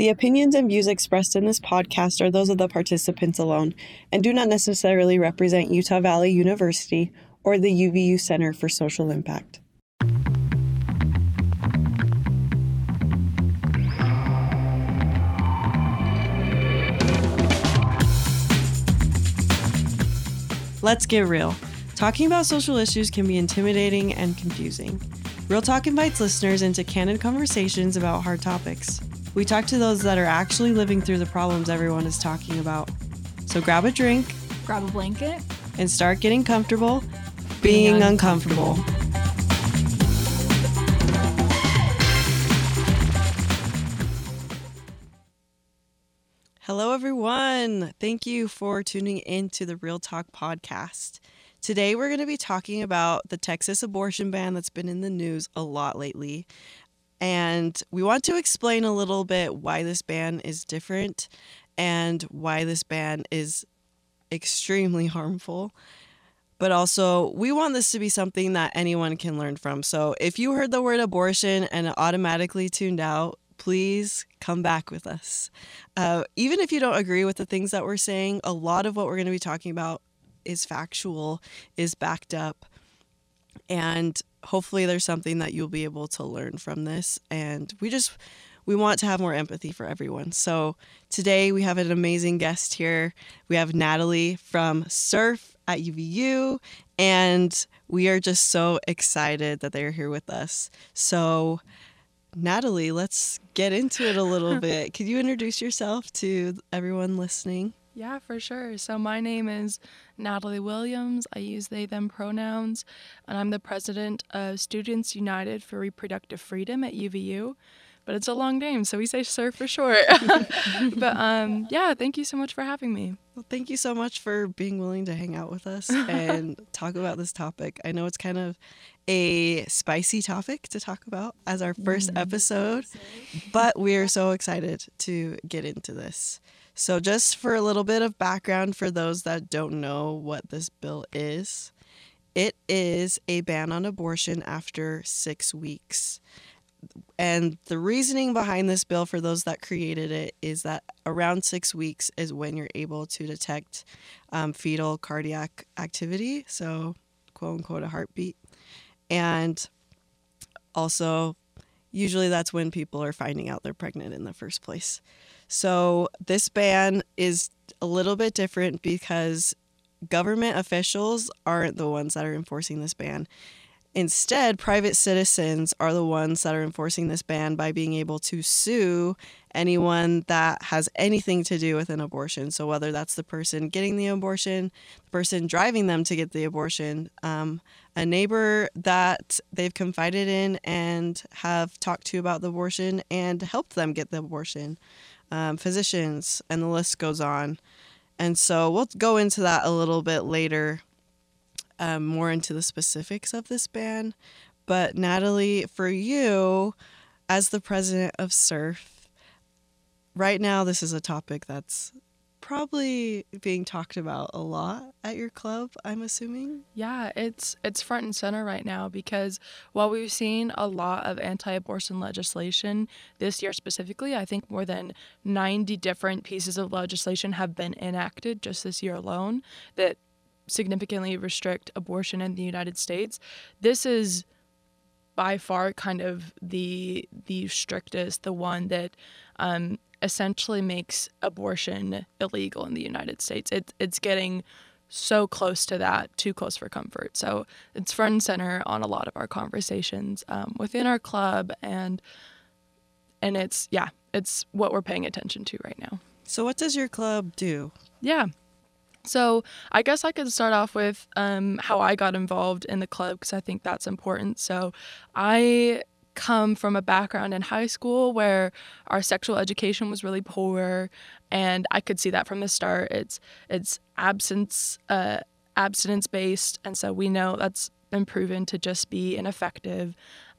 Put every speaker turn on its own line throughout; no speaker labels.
The opinions and views expressed in this podcast are those of the participants alone and do not necessarily represent Utah Valley University or the UVU Center for Social Impact. Let's get real. Talking about social issues can be intimidating and confusing. Real Talk invites listeners into candid conversations about hard topics. We talk to those that are actually living through the problems everyone is talking about. So grab a drink,
grab a blanket,
and start getting comfortable being, being uncomfortable. Hello, everyone. Thank you for tuning in to the Real Talk podcast. Today, we're going to be talking about the Texas abortion ban that's been in the news a lot lately. And we want to explain a little bit why this ban is different and why this ban is extremely harmful. But also, we want this to be something that anyone can learn from. So if you heard the word abortion and automatically tuned out, please come back with us. Uh, even if you don't agree with the things that we're saying, a lot of what we're going to be talking about is factual, is backed up. And hopefully, there's something that you'll be able to learn from this. And we just, we want to have more empathy for everyone. So today we have an amazing guest here. We have Natalie from SURF at UVU, and we are just so excited that they're here with us. So, Natalie, let's get into it a little bit. Could you introduce yourself to everyone listening?
Yeah, for sure. So, my name is Natalie Williams. I use they, them pronouns, and I'm the president of Students United for Reproductive Freedom at UVU. But it's a long name, so we say SURF for short. but um, yeah, thank you so much for having me.
Well, thank you so much for being willing to hang out with us and talk about this topic. I know it's kind of a spicy topic to talk about as our first mm. episode, but we are so excited to get into this. So, just for a little bit of background for those that don't know what this bill is, it is a ban on abortion after six weeks. And the reasoning behind this bill for those that created it is that around six weeks is when you're able to detect um, fetal cardiac activity, so quote unquote a heartbeat. And also, usually that's when people are finding out they're pregnant in the first place. So, this ban is a little bit different because government officials aren't the ones that are enforcing this ban. Instead, private citizens are the ones that are enforcing this ban by being able to sue anyone that has anything to do with an abortion. So, whether that's the person getting the abortion, the person driving them to get the abortion, um, a neighbor that they've confided in and have talked to about the abortion and helped them get the abortion, um, physicians, and the list goes on. And so, we'll go into that a little bit later um, more into the specifics of this ban. But Natalie, for you, as the president of SURF, right now this is a topic that's probably being talked about a lot at your club i'm assuming
yeah it's it's front and center right now because while we've seen a lot of anti-abortion legislation this year specifically i think more than 90 different pieces of legislation have been enacted just this year alone that significantly restrict abortion in the United States. This is by far kind of the the strictest, the one that um, essentially makes abortion illegal in the United States. It, it's getting so close to that, too close for comfort. So it's front and center on a lot of our conversations um, within our club, and and it's yeah, it's what we're paying attention to right now.
So what does your club do?
Yeah. So I guess I could start off with um, how I got involved in the club because I think that's important. So I come from a background in high school where our sexual education was really poor, and I could see that from the start. It's it's absence uh, abstinence based, and so we know that's been proven to just be ineffective.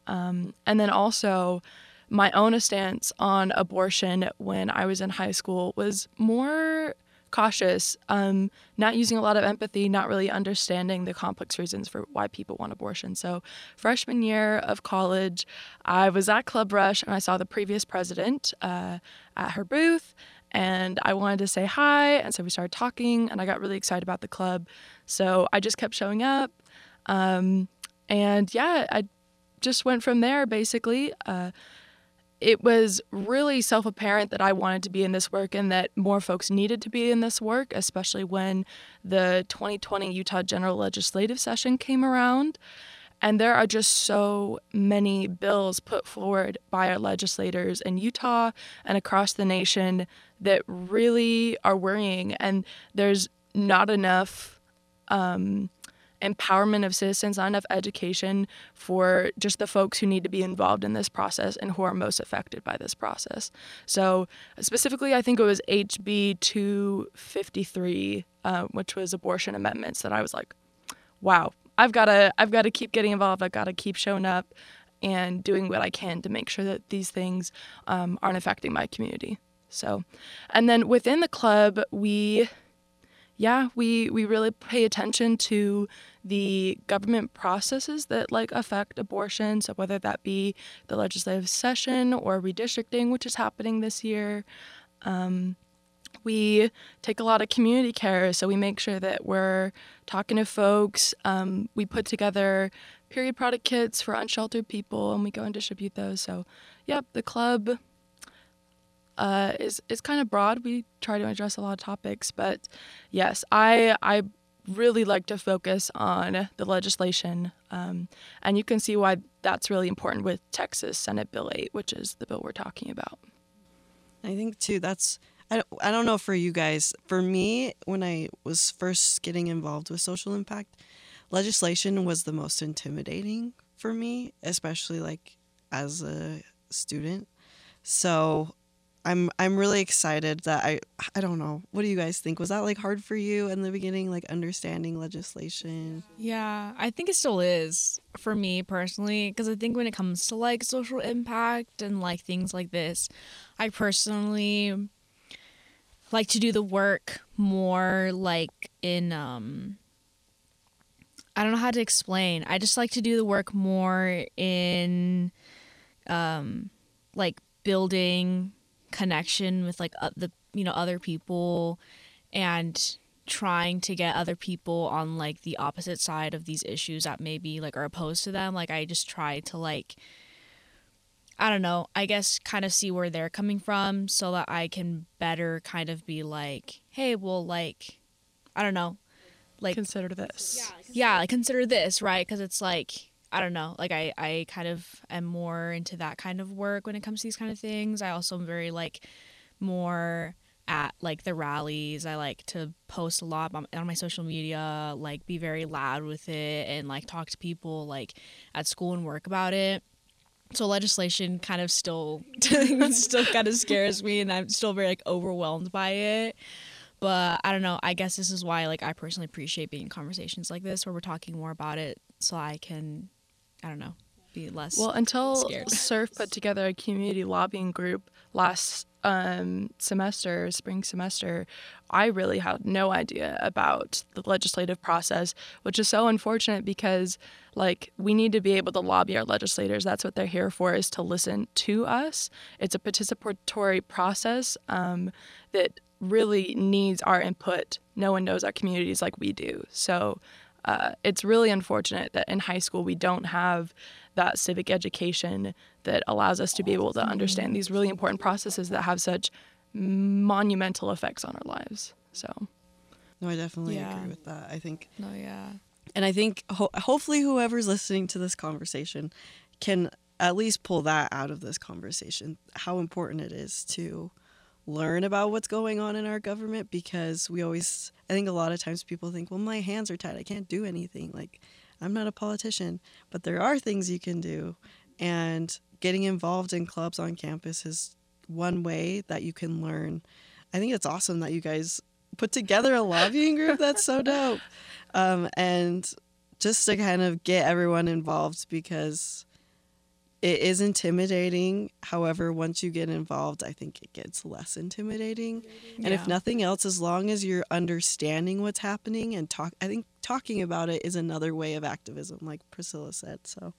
Um, and then also my own stance on abortion when I was in high school was more cautious, um, not using a lot of empathy, not really understanding the complex reasons for why people want abortion. So, freshman year of college, I was at Club Rush and I saw the previous president uh, at her booth. And I wanted to say hi. And so we started talking, and I got really excited about the club. So I just kept showing up. Um, and yeah, I just went from there basically. Uh, it was really self apparent that I wanted to be in this work and that more folks needed to be in this work, especially when the 2020 Utah General Legislative Session came around. And there are just so many bills put forward by our legislators in Utah and across the nation that really are worrying. And there's not enough um, empowerment of citizens, not enough education for just the folks who need to be involved in this process and who are most affected by this process. So, specifically, I think it was HB 253, uh, which was abortion amendments, that I was like, wow, I've got to, I've got to keep getting involved. I've got to keep showing up and doing what I can to make sure that these things um, aren't affecting my community. So, and then within the club, we yeah, we we really pay attention to the government processes that like affect abortion. So whether that be the legislative session or redistricting, which is happening this year. Um, we take a lot of community care, so we make sure that we're talking to folks. Um, we put together period product kits for unsheltered people, and we go and distribute those. So, yep, the club uh, is is kind of broad. We try to address a lot of topics, but yes, I I really like to focus on the legislation, um, and you can see why that's really important with Texas Senate Bill 8, which is the bill we're talking about.
I think too that's I don't, I don't know for you guys. For me, when I was first getting involved with social impact, legislation was the most intimidating for me, especially like as a student. So I'm I'm really excited that I I don't know. What do you guys think? Was that like hard for you in the beginning like understanding legislation?
Yeah, I think it still is for me personally because I think when it comes to like social impact and like things like this, I personally like to do the work more like in um I don't know how to explain. I just like to do the work more in um like building connection with like uh, the you know other people and trying to get other people on like the opposite side of these issues that maybe like are opposed to them. Like i just try to like i don't know i guess kind of see where they're coming from so that i can better kind of be like hey well like i don't know like
consider this.
Yeah like consider this right? Because it's like I don't know. Like I, I kind of am more into that kind of work when it comes to these kind of things. I also am very like more at like the rallies. I like to post a lot on, my social media, like be very loud with it and like talk to people like at school and work about it. So legislation kind of still still kind of scares me and I'm still very like overwhelmed by it but I don't know. I guess this is why like I personally appreciate being in conversations like this where we're talking more about it so I can I don't know, be less.
Well, until
scared.
SURF put together a community lobbying group last um, semester, spring semester, I really had no idea about the legislative process, which is so unfortunate because, like, we need to be able to lobby our legislators. That's what they're here for, is to listen to us. It's a participatory process um, that really needs our input. No one knows our communities like we do. So uh, it's really unfortunate that in high school we don't have that civic education that allows us to be able to understand these really important processes that have such monumental effects on our lives. So,
no, I definitely
Yeah.
agree with that. I think,
no, yeah.
and I think ho- hopefully whoever's listening to this conversation can at least pull that out of this conversation. How important it is to learn about what's going on in our government because we always I think a lot of times people think, well, my hands are tied. I can't do anything. Like I'm not a politician, but there are things you can do. And getting involved in clubs on campus is one way that you can learn. I think it's awesome that you guys put together a lobbying group. That's so dope. Um, and just to kind of get everyone involved because it is intimidating. However, once you get involved, I think it gets less intimidating. And if nothing else, as long as you're understanding what's happening and talk, I think talking about it is another way of activism, like Priscilla said. So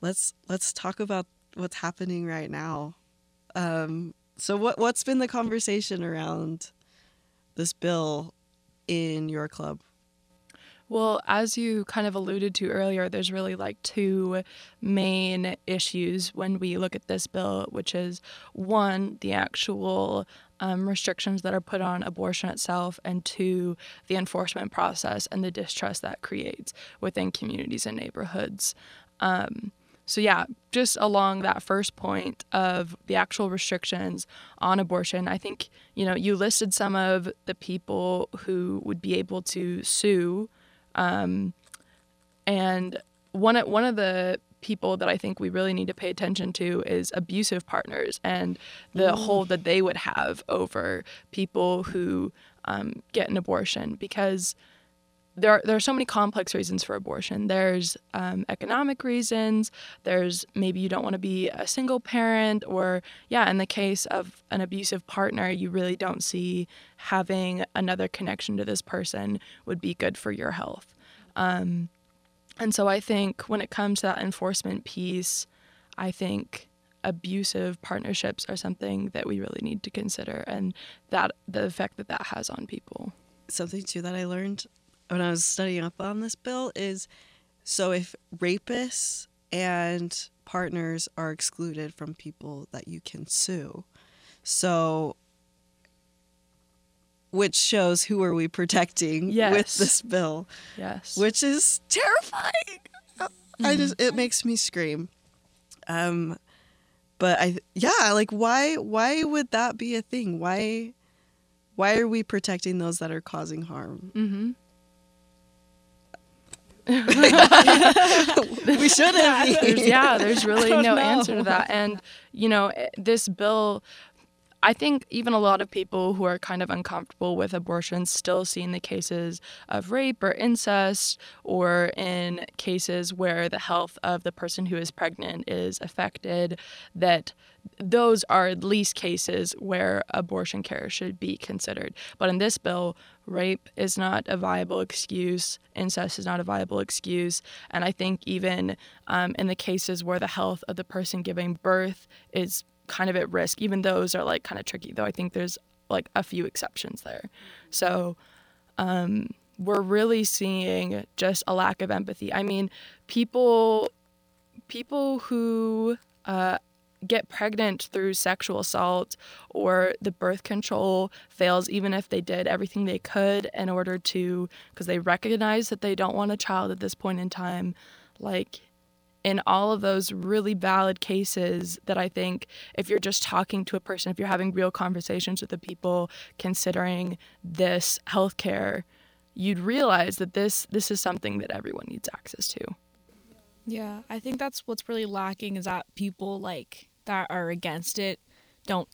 let's let's talk about what's happening right now. Um, so what what's been the conversation around this bill in your club?
Well, as you kind of alluded to earlier, there's really like two main issues when we look at this bill, which is one, the actual um, restrictions that are put on abortion itself, and two, the enforcement process and the distrust that creates within communities and neighborhoods. Um, so, yeah, just along that first point of the actual restrictions on abortion, I think, you know, you listed some of the people who would be able to sue. Um, and one of, one of the people that I think we really need to pay attention to is abusive partners and the hold that they would have over people who um, get an abortion because there are, there are so many complex reasons for abortion. There's um, economic reasons. There's maybe you don't want to be a single parent, or yeah, in the case of an abusive partner, you really don't see having another connection to this person would be good for your health. Um, and so I think when it comes to that enforcement piece, I think abusive partnerships are something that we really need to consider, and that the effect that that has on people.
something too that I learned when I was studying up on this bill is so if rapists and partners are excluded from people that you can sue. So which shows who are we protecting with this bill,
Yes.
which is terrifying. I just it makes me scream. Um but I yeah, like why why would that be a thing? Why why are we protecting those that are causing harm?
mm-hmm.
we shouldn't be.
there's, yeah, there's really no
know.
answer to that. And, you know, eh, this bill, I think even a lot of people who are kind of uncomfortable with abortion still see in the cases of rape or incest or in cases where the health of the person who is pregnant is affected that those are at least cases where abortion care should be considered. But in this bill, rape is not a viable excuse, incest is not a viable excuse. And I think even um, in the cases where the health of the person giving birth is kind of at risk, even those are like kind of tricky, though I think there's like a few exceptions there. So um, we're really seeing just a lack of empathy. I mean, people people who uh, get pregnant through sexual assault or the birth control fails even if they did everything they could in order to because they recognize that they don't want a child at this point in time like in all of those really valid cases that I think if you're just talking to a person, if you're having real conversations with the people considering this healthcare, you'd realize that this this is something that everyone needs access to.
Yeah, I think that's what's really lacking is that people like that are against it don't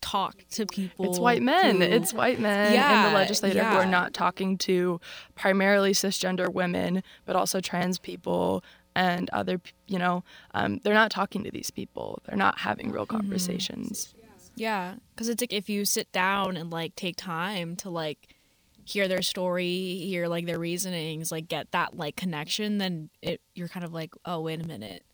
talk to people.
It's white men.
who-
It's white men in
Yeah,
the legislature who are not talking to primarily cisgender women, but also trans people and other, you know, um, they're not talking to these people. They're not having real
Mm-hmm.
conversations.
Yeah, because it's like if you sit down and like take time to like hear their story, hear like their reasonings, like get that like connection, then it you're kind of like, oh wait a minute,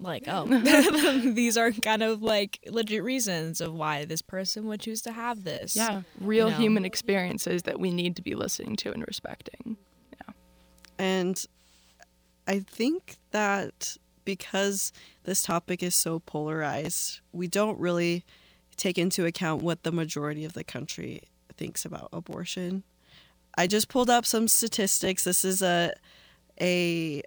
like oh these are kind of like legit reasons of why this person would choose to have this.
Yeah, real
know.
human experiences that we need to be listening to and respecting. Yeah.
And I think that because this topic is so polarized, we don't really take into account what the majority of the country thinks about abortion. I just pulled up some statistics. This is a a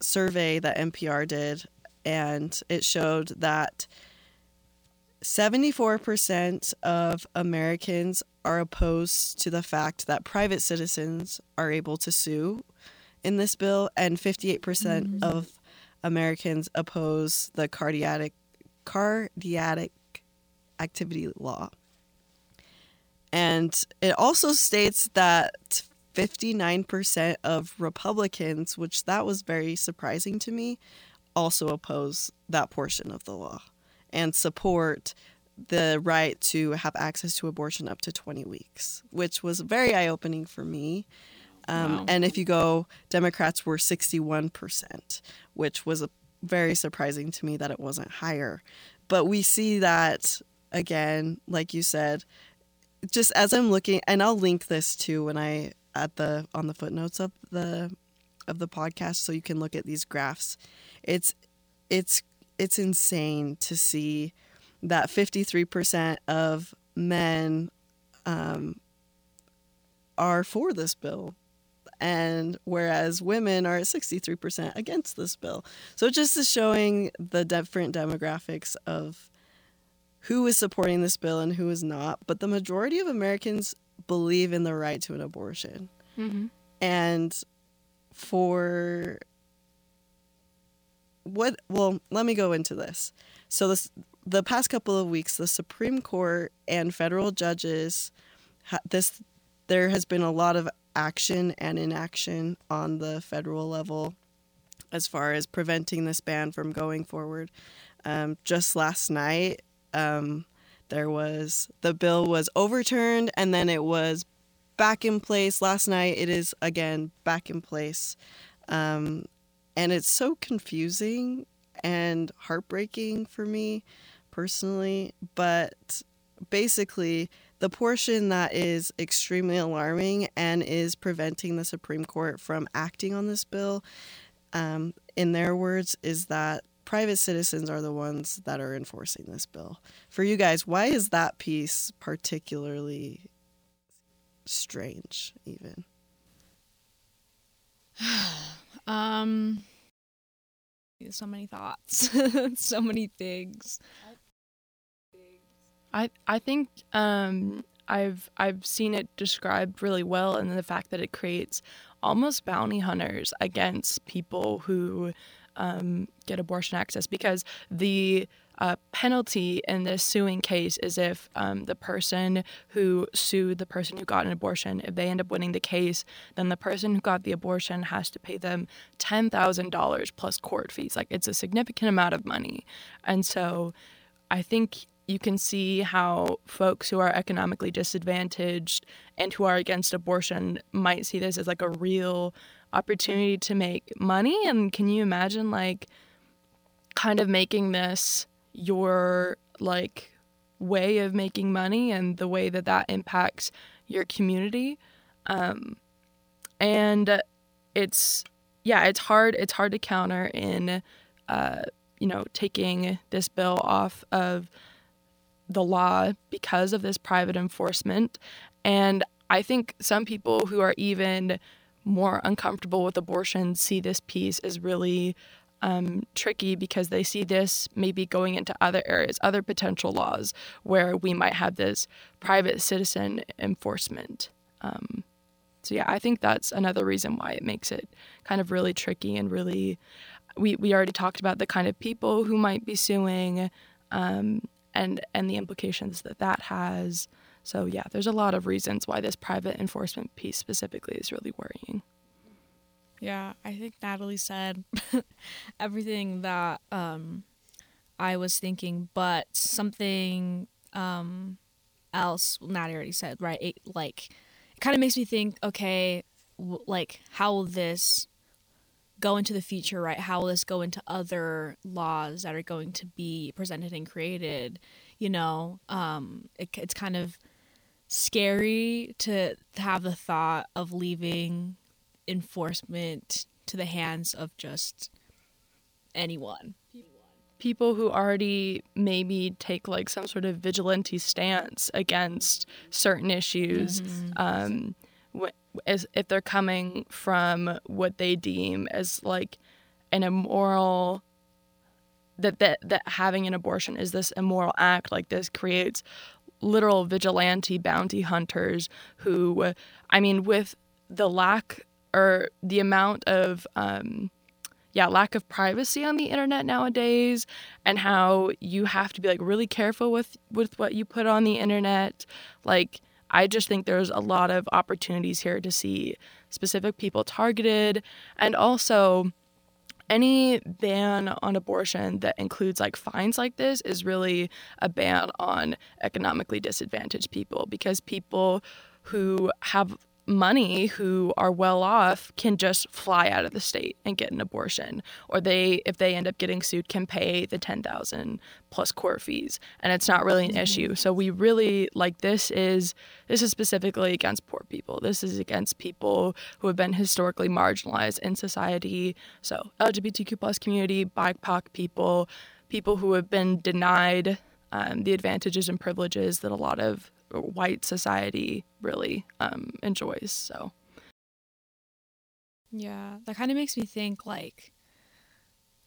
survey that NPR did and it showed that 74% of Americans are opposed to the fact that private citizens are able to sue in this bill, and 58%
Mm-hmm.
of Americans oppose the cardiac cardiac activity law. And it also states that 59% of Republicans, which that was very surprising to me, also oppose that portion of the law and support the right to have access to abortion up to 20 weeks, which was very eye opening for me. Um,
Wow.
And if you go, Democrats were 61%, which was a, very surprising to me that it wasn't higher. But we see that again, like you said, just as I'm looking, and I'll link this too when I at the on the footnotes of the of the podcast, so you can look at these graphs. It's it's it's insane to see that 53% of men um, are for this bill and whereas women are at 63% against this bill so it just is showing the different demographics of who is supporting this bill and who is not but the majority of americans believe in the right to an abortion.
Mm-hmm.
and for what well let me go into this. So this the past couple of weeks the supreme court and federal judges this there has been a lot of action and inaction on the federal level as far as preventing this ban from going forward. Um, just last night um, there was the bill was overturned and then it was back in place. Last night it is again back in place. Um, and it's so confusing and heartbreaking for me personally but basically the portion that is extremely alarming and is preventing the supreme court from acting on this bill um, in their words is that private citizens are the ones that are enforcing this bill for you guys why is that piece particularly strange even
Um, so many thoughts, so many things.
I I think um, I've I've seen it described really well, and the fact that it creates almost bounty hunters against people who um, get abortion access because the uh, penalty in this suing case is if um, the person who sued the person who got an abortion, if they end up winning the case, then the person who got the abortion has to pay them $10,000 plus court fees. Like it's a significant amount of money. And so I think you can see how folks who are economically disadvantaged and who are against abortion might see this as like a real opportunity to make money. And can you imagine, like, kind of making this your like way of making money and the way that that impacts your community? Um, and it's yeah, it's hard. It's hard to counter in, uh, you know, taking this bill off of the law because of this private enforcement. And I think some people who are even more uncomfortable with abortion see this piece as really um, tricky because they see this maybe going into other areas, other potential laws where we might have this private citizen enforcement. Um, so yeah, I think that's another reason why it makes it kind of really tricky and really. We we already talked about the kind of people who might be suing, um, and and the implications that that has. So yeah, there's a lot of reasons why this private enforcement piece specifically is really worrying.
Yeah, I think Natalie said everything that um, I was thinking, but something um, else Natalie already said, right? It, like, it kind of makes me think, okay, w- like, how will this go into the future, right? How will this go into other laws that are going to be presented and created? You know, um, it, it's kind of scary to have the thought of leaving enforcement to the hands of just anyone.
People who already maybe take like some sort of vigilante stance against certain issues, um, wh- as if they're coming from what they deem as like an immoral that that that having an abortion is this immoral act like this creates literal vigilante bounty hunters who i mean with the lack or the amount of um yeah lack of privacy on the internet nowadays and how you have to be like really careful with with what you put on the internet like I just think there's a lot of opportunities here to see specific people targeted. And also any ban on abortion that includes like fines like this is really a ban on economically disadvantaged people because people who have money who are well off can just fly out of the state and get an abortion. Or they if they end up getting sued can pay the 10,000 plus court fees. And it's not really an issue. So we really like this is this is specifically against poor people. This is against people who have been historically marginalized in society. So LGBTQ plus community BIPOC people people who have been denied um, the advantages and privileges that a lot of white society really um, enjoys. So,
yeah, that kind of makes me think like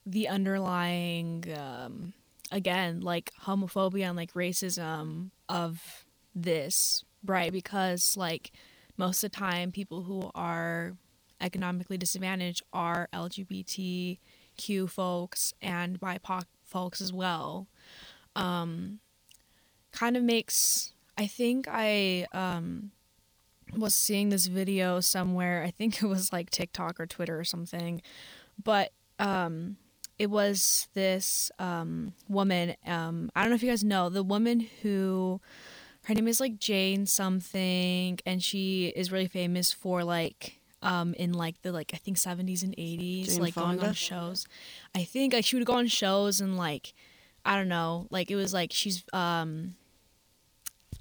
the underlying, um, again, like homophobia and like racism of this, right? Because like most of the time, people who are economically disadvantaged are LGBTQ folks and BIPOC folks as well. Um, kind of makes I think I um, was seeing this video somewhere. I think it was like TikTok or Twitter or something, but um, it was this um, woman. Um, I don't know if you guys know the woman who her name is like Jane something, and she is really famous for like um in like the like I think 70s and 80s like
Fonda?
going on shows. I think like she would go on shows and like I don't know, like it was like she's um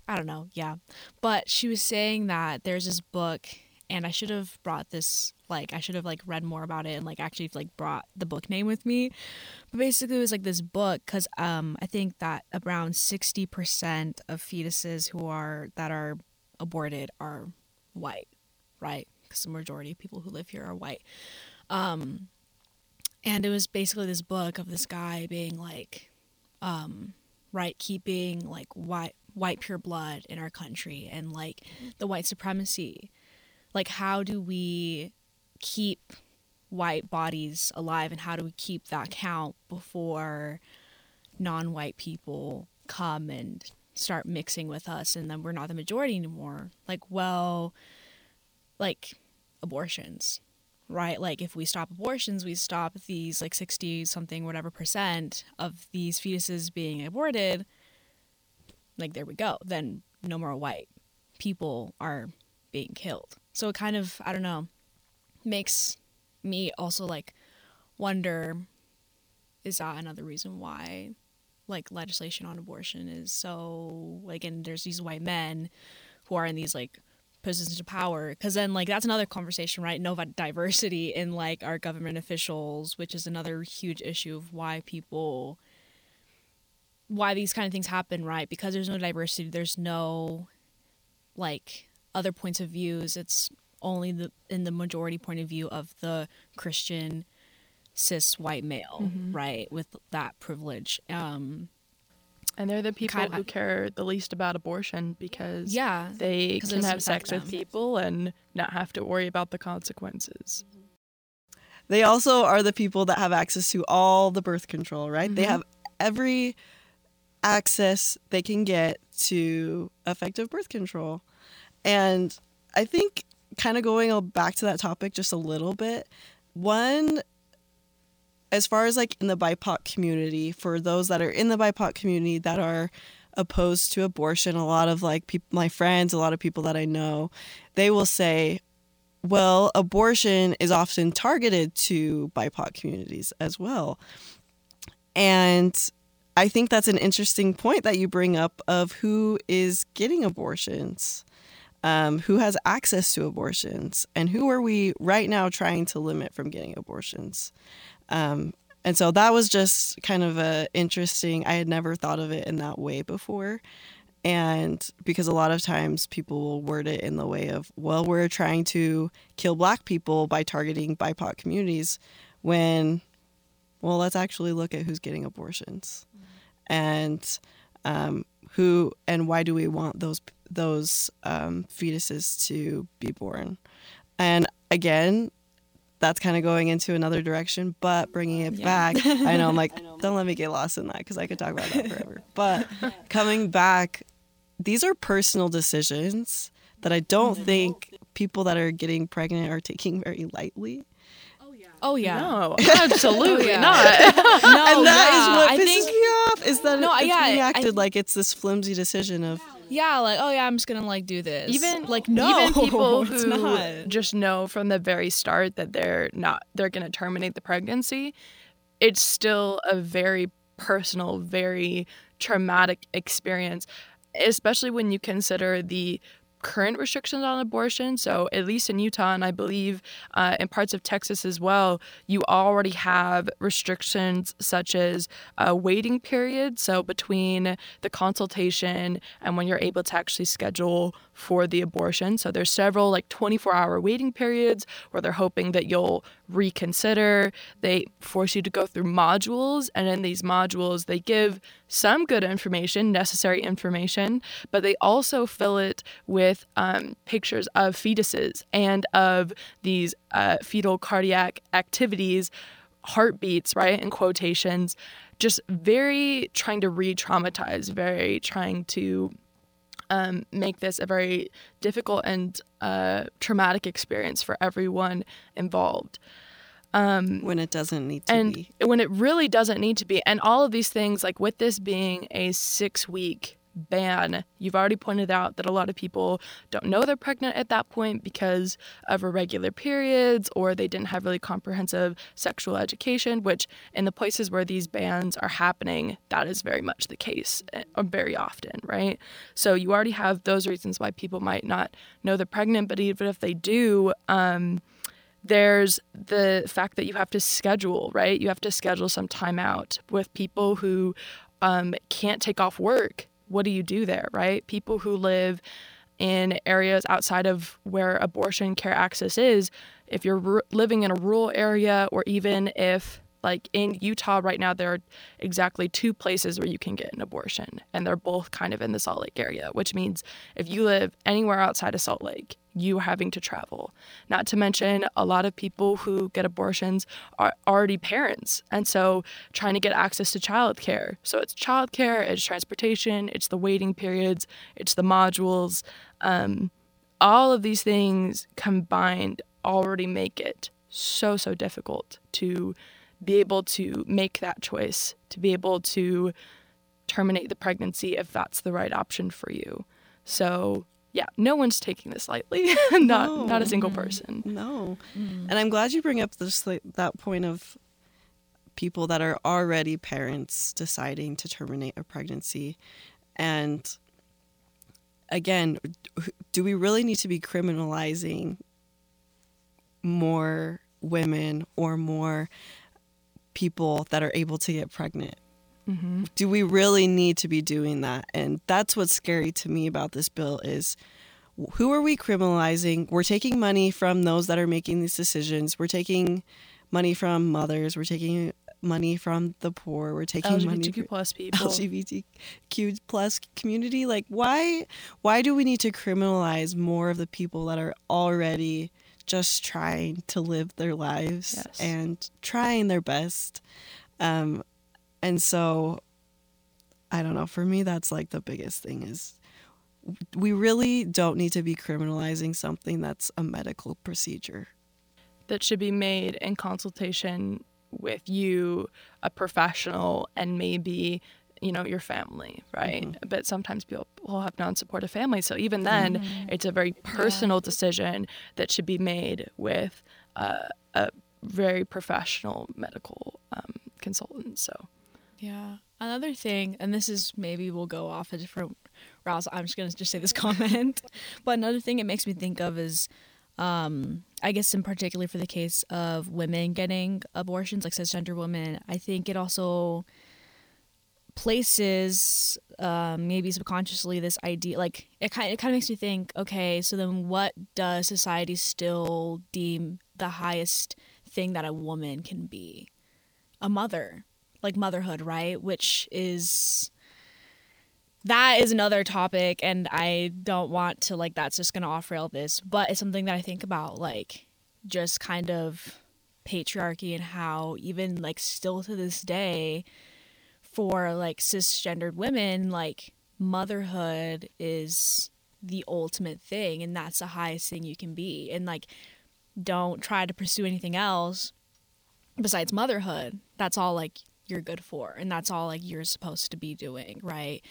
I don't know, yeah. But she was saying that there's this book and I should have brought this like I should have like read more about it and like actually like brought the book name with me. But basically it was like this book cuz um I think that around 60% of fetuses who are that are aborted are white, right? Cuz the majority of people who live here are white. Um and it was basically this book of this guy being like um right keeping like white white pure blood in our country and like the white supremacy. Like how do we keep white bodies alive and how do we keep that count before non-white people come and start mixing with us and then we're not the majority anymore? Like well like abortions right? Like if we stop abortions we stop these like 60 something whatever percent of these fetuses being aborted like there we go then no more white. People are being killed. So it kind of i don't know makes me also like wonder is that another reason why like legislation on abortion is so like and there's these white men who are in these like positions of power? Because then like that's another conversation right? No diversity in like our government officials which is another huge issue of why people why these kind of things happen right because there's no diversity there's no like other points of views it's only the in the majority point of view of the christian cis white male
Mhm.
right with that privilege um
and they're the people
Kinda-
who care the least about abortion because
yeah
they can have sex
affect
with people and not have to worry about the consequences.
They also are the people that have access to all the birth control, right? They
Mhm.
have every access they can get to effective birth control. And I think kind of going back to that topic just a little bit, one as far as like in the BIPOC community, for those that are in the BIPOC community that are opposed to abortion, a lot of like peop my friends, a lot of people that I know, they will say, well, abortion is often targeted to BIPOC communities as well. And I think that's an interesting point that you bring up of who is getting abortions, um, who has access to abortions, and who are we right now trying to limit from getting abortions. Um, and so that was just kind of a interesting. I had never thought of it in that way before, and because a lot of times people will word it in the way of, well, we're trying to kill black people by targeting BIPOC communities, when, well, let's actually look at who's getting abortions, and um, who and why do we want those those um, fetuses to be born, and again, that's kind of going into another direction, but bringing it
Yeah.
back. I know, I'm like, don't let me get lost in that because I could talk about that forever. But coming back, these are personal decisions that I don't think people that are getting pregnant are taking very lightly.
Oh yeah.
No, oh, absolutely
yeah.
not.
No,
and that is
yeah,
what
I
pisses
think
me off is that
No,
it's
yeah,
being
I-
acted like it's this flimsy decision of
yeah, like oh yeah, I'm just gonna like do this.
even
like no,
even people
it's
who
not.
just know from the very start that they're not they're going to terminate the pregnancy it's still a very personal very traumatic experience especially when you consider the current restrictions on abortion. So at least in utah and i believe uh, in parts of texas as well you already have restrictions such as a waiting period so between the consultation and when you're able to actually schedule for the abortion. So there's several like 24 hour waiting periods where they're hoping that you'll reconsider. They force you to go through modules and in these modules they give some good information necessary information but they also fill it with um, pictures of fetuses and of these uh, fetal cardiac activities heartbeats, right? In quotations, just very trying to re traumatize, very trying to um, make this a very difficult and uh, traumatic experience for everyone involved.
When it doesn't need to
and
be.
when it really doesn't need to be. And all of these things, like with this being a six week ban, you've already pointed out that a lot of people don't know they're pregnant at that point because of irregular periods or they didn't have really comprehensive sexual education, which in the places where these bans are happening, that is very much the case uh, very often, right? So you already have those reasons why people might not know they're pregnant, but even if they do, um, there's the fact that you have to schedule, right? You have to schedule some time out with people who um, can't take off work. What do you do there, right? People who live in areas outside of where abortion care access is, if you're r- living in a rural area, or even if, like in Utah right now, there are exactly two places where you can get an abortion, and they're both kind of in the Salt Lake area, which means if you live anywhere outside of Salt Lake, you having to travel. Not to mention, a lot of people who get abortions are already parents. And so trying to get access to childcare. So it's childcare, it's transportation, it's the waiting periods, it's the modules. Um, all of these things combined already make it so, so difficult to be able to make that choice, to be able to terminate the pregnancy if that's the right option for you. So yeah, no one's taking this lightly. not not a single person.
No. Mm. And I'm glad you bring up this like, that point of people that are already parents deciding to terminate a pregnancy. And again, do we really need to be criminalizing more women or more people that are able to get pregnant? do we really need to be doing that? And that's what's scary to me about this bill is who are we criminalizing? We're taking money from those that are making these decisions. We're taking money from mothers. We're taking money from the poor. We're taking money
LGBTQ
from
plus people.
LGBTQ plus community. Like why why do we need to criminalize more of the people that are already just trying to live their lives
Yes.
and trying their best um and so i don't know for me that's like the biggest thing is we really don't need to be criminalizing something that's a medical procedure
that should be made in consultation with you, a professional, and maybe you know your family, right? But sometimes people will have non-supportive families, so even then, it's a very personal decision that should be made with uh, a very professional medical um, consultant. So
Yeah. Another thing, and this is maybe we'll go off a different route. so I'm just gonna just say this comment. but another thing it makes me think of is, um, I guess in particular for the case of women getting abortions, like cisgender women, I think it also places um, maybe subconsciously this idea like it kind it kind of makes me think okay so then what does society still deem the highest thing that a woman can be? A mother like motherhood right? Which is that is another topic and i don't want to like that's just gonna off rail this but it's something that i think about like just kind of patriarchy and how even like still to this day for like cisgendered women like motherhood is the ultimate thing and that's the highest thing you can be. And like don't try to pursue anything else besides motherhood. That's all like you're good for and that's all like you're supposed to be doing right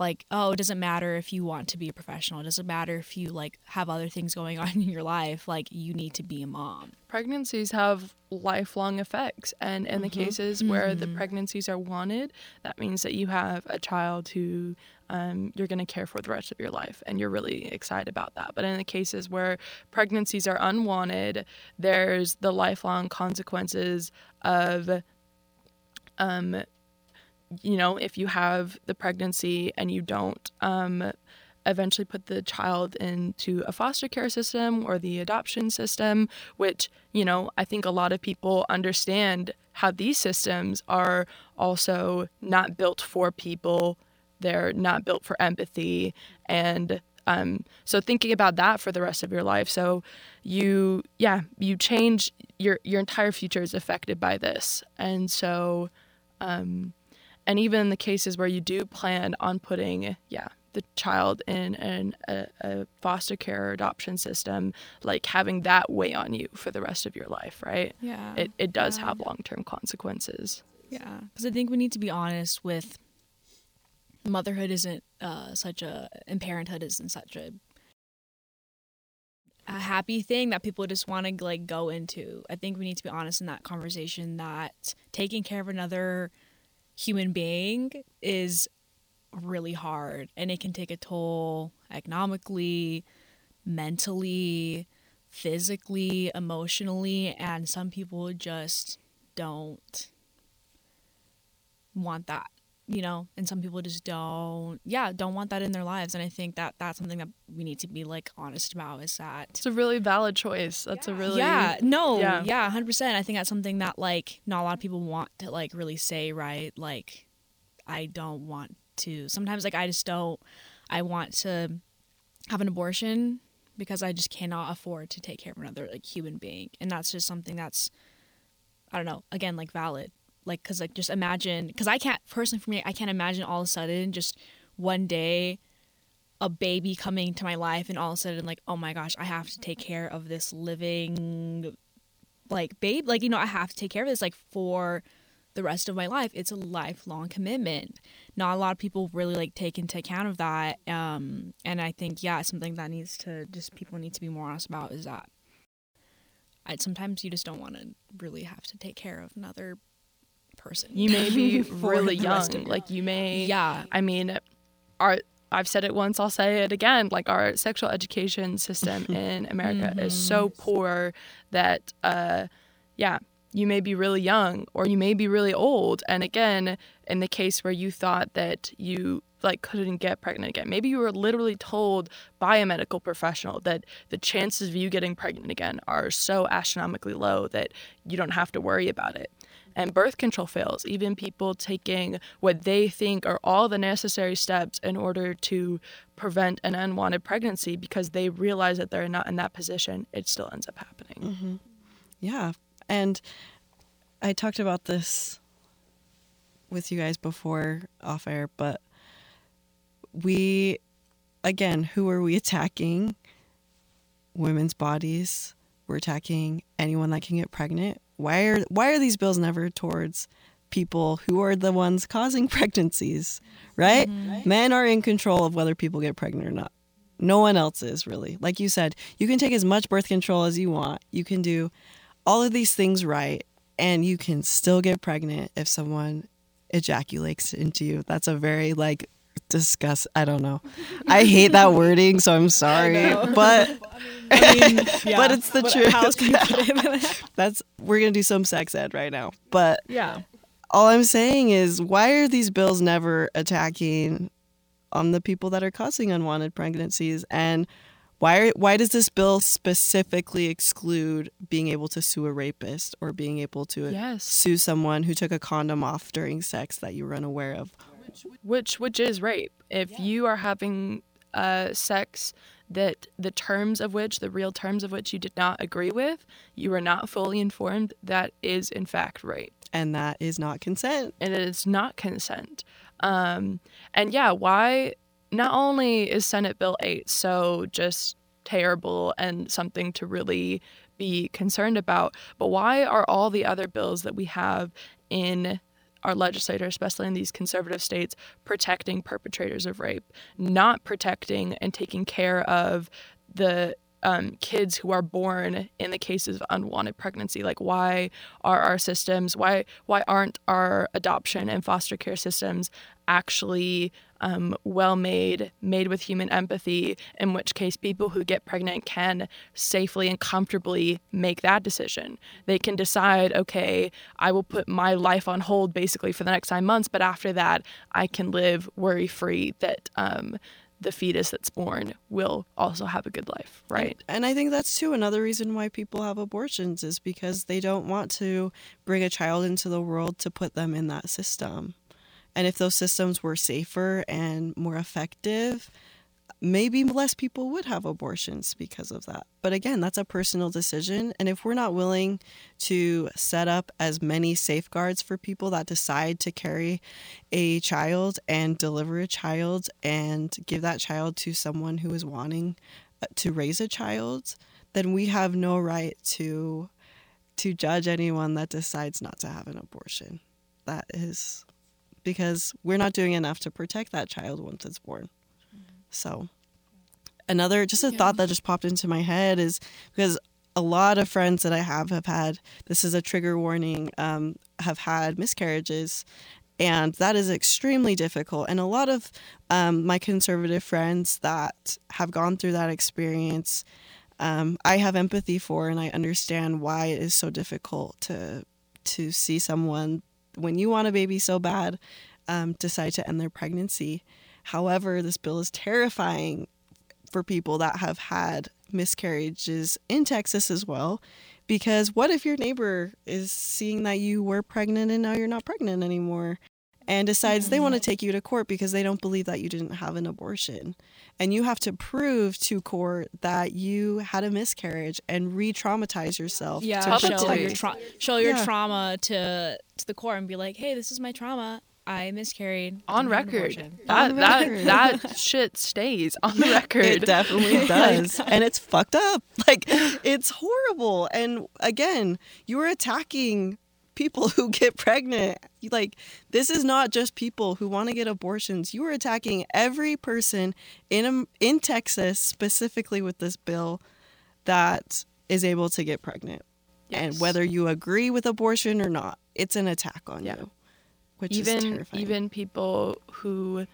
like oh it doesn't matter if you want to be a professional. It doesn't matter if you like have other things going on in your life. Like you need to be a mom.
Pregnancies have lifelong effects. And in the cases where the pregnancies are wanted that means that you have a child who um, you're going to care for the rest of your life. And you're really excited about that. But in the cases where pregnancies are unwanted there's the lifelong consequences of um, you know, if you have the pregnancy and you don't um, eventually put the child into a foster care system or the adoption system, which, you know, I think a lot of people understand how these systems are also not built for people. They're not built for empathy. And um, so thinking about that for the rest of your life. So you, yeah, you change your, your entire future is affected by this. And so, um, and even in the cases where you do plan on putting, yeah, the child in an, a, a foster care or adoption system, like having that weigh on you for the rest of your life, right?
yeah
It, it does
Yeah.
have long term consequences.
Yeah, because I think we need to be honest with motherhood isn't uh, such a and parenthood isn't such a a happy thing that people just want to like go into. I think we need to be honest in that conversation that taking care of another human being is really hard and it can take a toll economically, mentally, physically, emotionally, and some people just don't want that you know and some people just don't yeah don't want that in their lives. And i think that that's something that we need to be like honest about is that
It's a really valid choice. That's a really
yeah. No.
Yeah.
yeah. 100% i think that's something that like not a lot of people want to like really say right? Like i don't want to. Sometimes like i just don't i want to have an abortion because i just cannot afford to take care of another like human being. And that's just something that's i don't know again like valid like because like just imagine because i can't personally for me i can't imagine all of a sudden just one day a baby coming to my life and all of a sudden like oh my gosh i have to take care of this living like babe like you know i have to take care of this like for the rest of my life. It's a lifelong commitment. Not a lot of people really like take into account of that um and i think yeah something that needs to just people need to be more honest about is that I, sometimes you just don't want to really have to take care of another person
You may be really young. Like you may
yeah
I mean, our I've said it once, I'll say it again. Like our sexual education system in America is so poor that, uh, yeah, you may be really young or you may be really old. And again, in the case where you thought that you like couldn't get pregnant again, maybe you were literally told by a medical professional that the chances of you getting pregnant again are so astronomically low that you don't have to worry about it and birth control fails. Even people taking what they think are all the necessary steps in order to prevent an unwanted pregnancy because they realize that they're not in that position, it still ends up happening. Mm-hmm.
Yeah. And I talked about this with you guys before off air, but we, again, who are we attacking? Women's bodies. We're attacking anyone that can get pregnant. Why are why are these bills never towards people who are the ones causing pregnancies? Mm-hmm. Right? Men are in control of whether people get pregnant or not. No one else is really. Like you said, you can take as much birth control as you want. You can do all of these things right and you can still get pregnant if someone ejaculates into you. That's a very like disgust I don't know. I hate that wording, so I'm sorry. But but it's the truth.
How else can you put it?
That's we're gonna do some sex ed right now. But
yeah.
all I'm saying is why are these bills never attacking on the people that are causing unwanted pregnancies and why are, why does this bill specifically exclude being able to sue a rapist or being able to
Yes.
sue someone who took a condom off during sex that you were unaware of?
Which which is rape. If you are having uh, sex that the terms of which, the real terms of which you did not agree with, you were not fully informed, that is in fact rape.
And that is not consent.
and it is not consent. Um, and yeah, why not only is Senate Bill 8 so just terrible and something to really be concerned about, but why are all the other bills that we have in our legislature, especially in these conservative states, protecting perpetrators of rape, not protecting and taking care of the um, kids who are born in the cases of unwanted pregnancy like why are our systems why why aren't our adoption and foster care systems actually um, well made made with human empathy in which case people who get pregnant can safely and comfortably make that decision. They can decide okay i will put my life on hold basically for the next nine months but after that i can live worry free that um, the fetus that's born will also have a good life, right?
And, and, I think that's too another reason why people have abortions is because they don't want to bring a child into the world to put them in that system. And if those systems were safer and more effective, maybe less people would have abortions because of that. But again, that's a personal decision. And if we're not willing to set up as many safeguards for people that decide to carry a child and deliver a child and give that child to someone who is wanting uh, to raise a child, then we have no right to to judge anyone that decides not to have an abortion. That is because we're not doing enough to protect that child once it's born. So, another just a yeah. thought that just popped into my head is because a lot of friends that I have have had this is a trigger warning um, have had miscarriages and that is extremely difficult and a lot of um, my conservative friends that have gone through that experience um, I have empathy for and I understand why it is so difficult to to see someone when you want a baby so bad um, decide to end their pregnancy However, this bill is terrifying for people that have had miscarriages in Texas as well. Because what if your neighbor is seeing that you were pregnant and now you're not pregnant anymore and decides mm-hmm. they want to take you to court because they don't believe that you didn't have an abortion? And you have to prove to court that you had a miscarriage and re traumatize yourself.
Yeah, show your, tra- show your yeah. trauma to, to the court and be like, hey, this is my trauma I miscarried
on record. That, on record. that that shit stays on the record.
It definitely does, and it's fucked up. Like it's horrible. And again, you are attacking people who get pregnant. Like this is not just people who want to get abortions. You are attacking every person in in Texas specifically with this bill that is able to get pregnant. Yes. And whether you agree with abortion or not, it's an attack on yeah. you which
even,
is terrifying.
Even people who,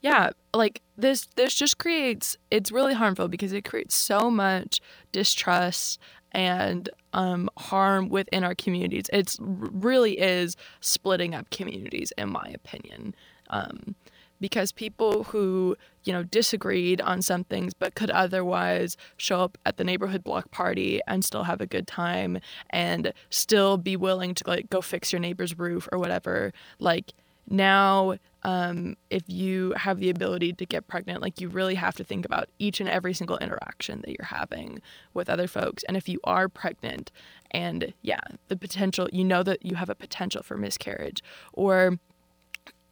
yeah, like this. This just creates. It's really harmful because it creates so much distrust and um, harm within our communities. It really is splitting up communities, in my opinion. Um, because people who you know disagreed on some things but could otherwise show up at the neighborhood block party and still have a good time and still be willing to like go fix your neighbor's roof or whatever. Like now um, if you have the ability to get pregnant like you really have to think about each and every single interaction that you're having with other folks. And if you are pregnant and yeah the potential you know that you have a potential for miscarriage or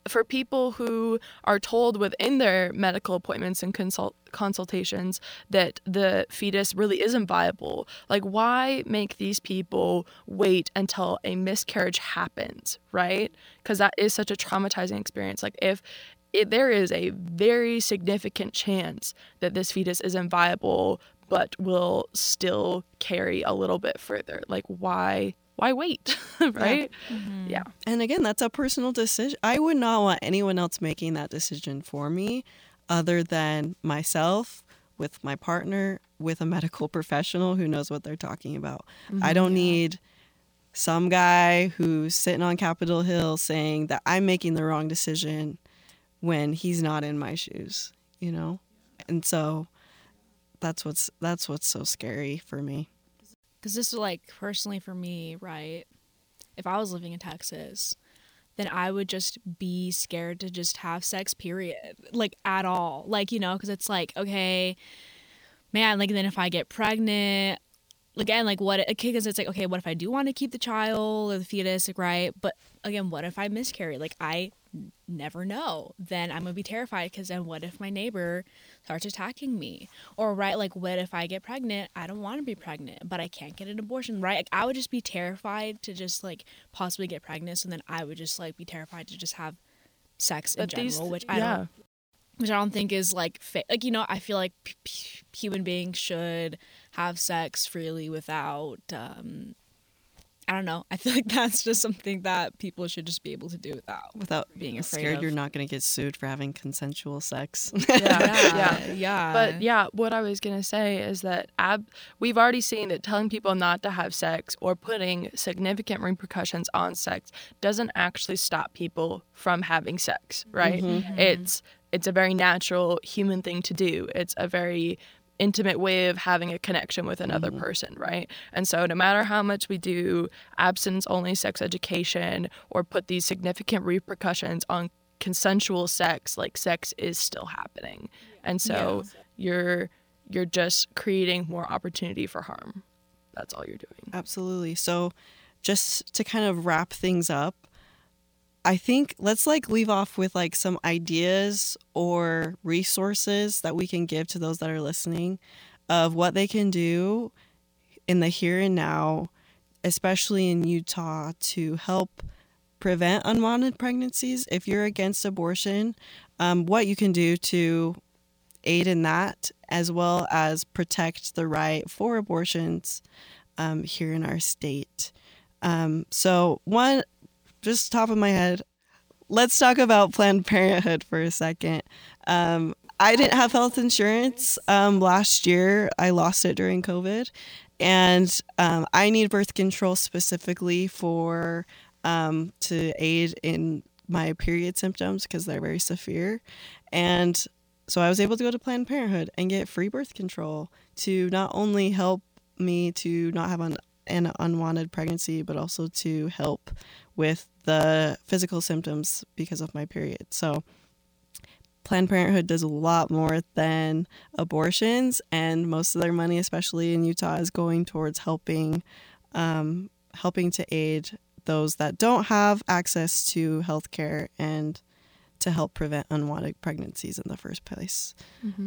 for people who are told within their medical appointments and consult consultations that the fetus really isn't viable like why make these people wait until a miscarriage happens right? Because that is such a traumatizing experience. Like if it, there is a very significant chance that this fetus isn't viable but will still carry a little bit further like why why wait? right?
Yeah. Mm-hmm. yeah. And again, that's a personal decision. I would not want anyone else making that decision for me other than myself with my partner with a medical professional who knows what they're talking about. Mm-hmm. I don't need some guy who's sitting on Capitol Hill saying that I'm making the wrong decision when he's not in my shoes, you know? And so that's what's that's what's so scary for me
because this is like personally for me, right? If I was living in Texas, then I would just be scared to just have sex, period. Like at all. Like, you know, because it's like, okay, man, like then if I get pregnant, again, like what, okay, because it's like, okay, what if I do want to keep the child or the fetus, like, right? But again, what if I miscarry? Like, I never know. Then I'm gonna be terrified because then what if my neighbor starts attacking me? Or right, like what if I get pregnant? I don't want to be pregnant, but I can't get an abortion, right? Like I would just be terrified to just like possibly get pregnant, and then I would just like be terrified to just have sex in
But
general,
these-
which I
yeah.
don't, which I don't think is like fa- like you know I feel like p- p- human beings should have sex freely without um I don't know. I feel like that's just something that people should just be able to do without
Without
being afraid
scared
of.
you're not going to get sued for having consensual sex.
Yeah,
yeah,
yeah.
yeah.
But yeah, what I was gonna say is that ab- we've already seen that telling people not to have sex or putting significant repercussions on sex doesn't actually stop people from having sex, right? Mm-hmm. It's it's a very natural human thing to do. It's a very intimate way of having a connection with another mm-hmm. person, right? And so no matter how much we do abstinence only sex education or put these significant repercussions on consensual sex, like sex is still happening. And so you're you're just creating more opportunity for harm. That's all you're doing.
Absolutely. So, just to kind of wrap things up, I think let's like leave off with like some ideas or resources that we can give to those that are listening of what they can do in the here and now, especially in Utah, to help prevent unwanted pregnancies. If you're against abortion, um, what you can do to aid in that, as well as protect the right for abortions um, here in our state. Um, so, one, just top of my head, let's talk about Planned Parenthood for a second. Um, I didn't have health insurance um, last year. I lost it during COVID, and um, I need birth control specifically for um, to aid in my period symptoms because they're very severe, and so I was able to go to Planned Parenthood and get free birth control to not only help me to not have an, an unwanted pregnancy, but also to help with the physical symptoms because of my period. So Planned Parenthood does a lot more than abortions, and most of their money, especially in Utah, is going towards helping um, helping to aid those that don't have access to health care and to help prevent unwanted pregnancies in the first place.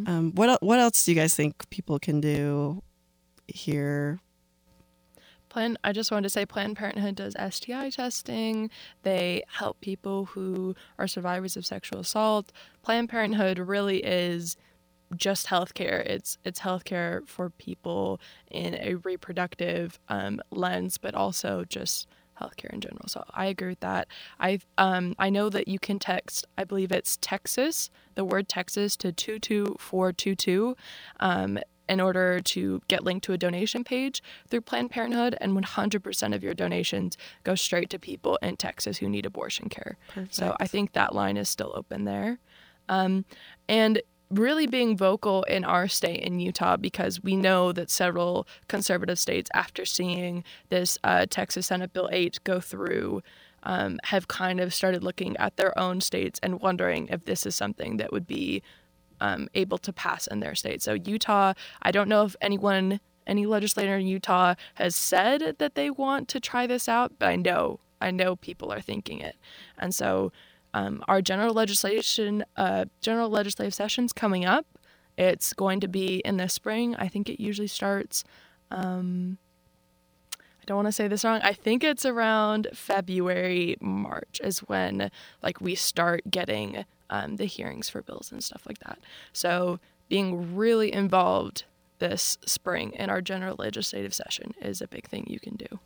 Um, what what else do you guys think people can do here?
Plan I just wanted to say Planned Parenthood does STI testing. They help people who are survivors of sexual assault. Planned Parenthood really is just healthcare. It's it's healthcare for people in a reproductive um, lens, but also just healthcare in general. So I agree with that. I um I know that you can text. I believe it's Texas, the word Texas to two two four two two. In order to get linked to a donation page through Planned Parenthood, and 100% of your donations go straight to people in Texas who need abortion care. So I think that line is still open there. Um, and really being vocal in our state in Utah because we know that several conservative states, after seeing this uh, Texas Senate Bill 8 go through, um, have kind of started looking at their own states and wondering if this is something that would be um, able to pass in their state. So Utah, I don't know if anyone, any legislator in Utah has said that they want to try this out, but I know, I know people are thinking it, and so um, our general legislation, uh, general legislative sessions coming up. It's going to be in the spring. I think it usually starts. Um, I don't want to say this wrong. I think it's around February, March is when like we start getting um, the hearings for bills and stuff like that. So being really involved this spring in our general legislative session is a big thing you can do.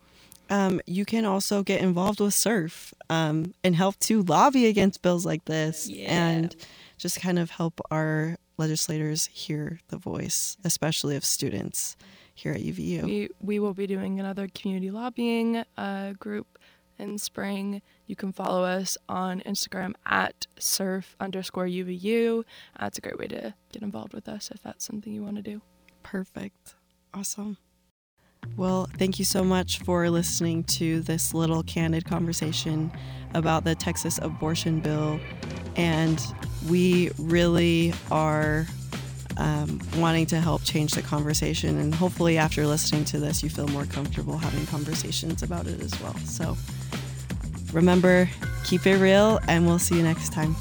Um, you can also get involved with SURF um, and help to lobby against bills like this and just kind of help our legislators hear the voice, especially of students here at UVU.
We we will be doing another community lobbying uh, group in spring. You can follow us on Instagram at surf underscore UVU. That's a great way to get involved with us if that's something you want to do.
Perfect. Awesome. Well, thank you so much for listening to this little candid conversation about the Texas abortion bill. And we really are um, wanting to help change the conversation. And hopefully, after listening to this, you feel more comfortable having conversations about it as well. So, remember, keep it real, and we'll see you next time.